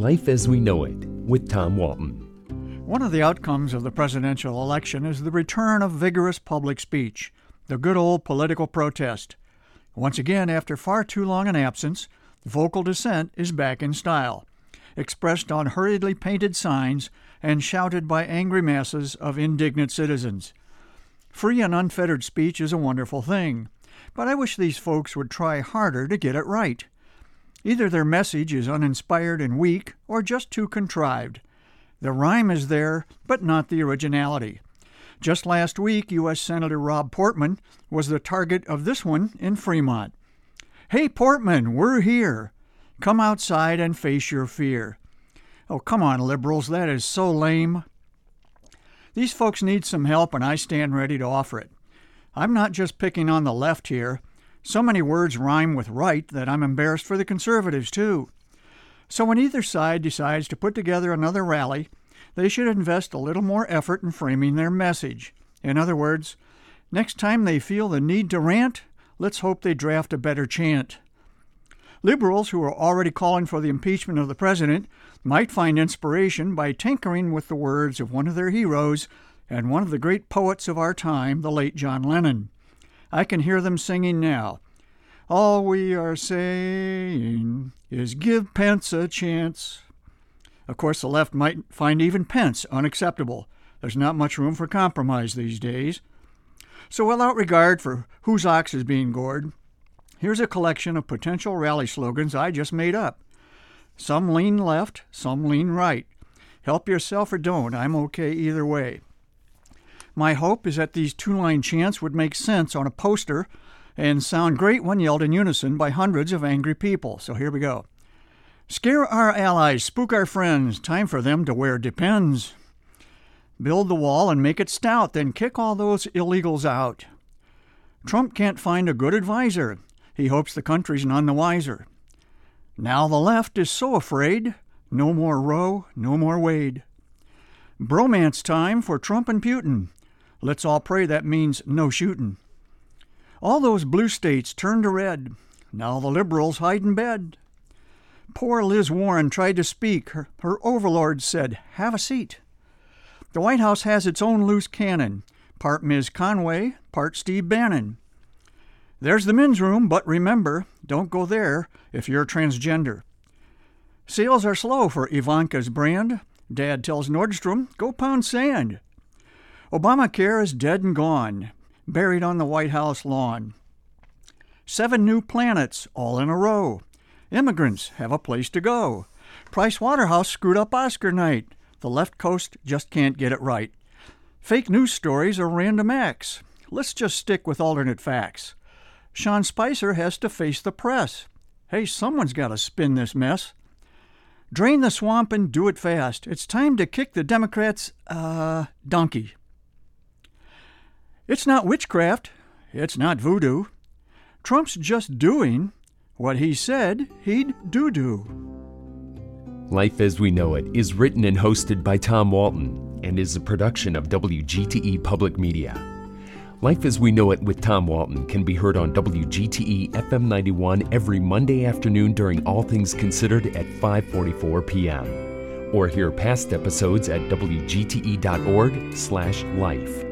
Life as We Know It with Tom Walton. One of the outcomes of the presidential election is the return of vigorous public speech, the good old political protest. Once again, after far too long an absence, vocal dissent is back in style, expressed on hurriedly painted signs and shouted by angry masses of indignant citizens. Free and unfettered speech is a wonderful thing, but I wish these folks would try harder to get it right. Either their message is uninspired and weak, or just too contrived. The rhyme is there, but not the originality. Just last week, U.S. Senator Rob Portman was the target of this one in Fremont. Hey, Portman, we're here. Come outside and face your fear. Oh, come on, liberals, that is so lame. These folks need some help, and I stand ready to offer it. I'm not just picking on the left here. So many words rhyme with right that I'm embarrassed for the conservatives, too. So when either side decides to put together another rally, they should invest a little more effort in framing their message. In other words, next time they feel the need to rant, let's hope they draft a better chant. Liberals who are already calling for the impeachment of the president might find inspiration by tinkering with the words of one of their heroes and one of the great poets of our time, the late John Lennon. I can hear them singing now. All we are saying is give Pence a chance. Of course, the left might find even Pence unacceptable. There's not much room for compromise these days. So, without regard for whose ox is being gored, here's a collection of potential rally slogans I just made up. Some lean left, some lean right. Help yourself or don't, I'm okay either way. My hope is that these two line chants would make sense on a poster and sound great when yelled in unison by hundreds of angry people. So here we go. Scare our allies, spook our friends, time for them to wear depends. Build the wall and make it stout, then kick all those illegals out. Trump can't find a good adviser. He hopes the country's none the wiser. Now the left is so afraid. No more Roe, no more Wade. Bromance time for Trump and Putin. Let's all pray that means no shooting. All those blue states turned to red. Now the liberals hide in bed. Poor Liz Warren tried to speak. Her, her overlord said, Have a seat. The White House has its own loose cannon, part Ms. Conway, part Steve Bannon. There's the men's room, but remember, don't go there if you're transgender. Sales are slow for Ivanka's brand. Dad tells Nordstrom, go pound sand. Obamacare is dead and gone, buried on the White House lawn. Seven new planets, all in a row. Immigrants have a place to go. Price Waterhouse screwed up Oscar night. The left coast just can't get it right. Fake news stories are random acts. Let's just stick with alternate facts. Sean Spicer has to face the press. Hey, someone's got to spin this mess. Drain the swamp and do it fast. It's time to kick the Democrats, uh, donkey. It's not witchcraft. It's not voodoo. Trump's just doing what he said he'd do do. Life as We Know It is written and hosted by Tom Walton and is a production of WGTE Public Media. Life as We Know It with Tom Walton can be heard on WGTE FM 91 every Monday afternoon during All Things Considered at 5:44 p.m. or hear past episodes at wgte.org/life.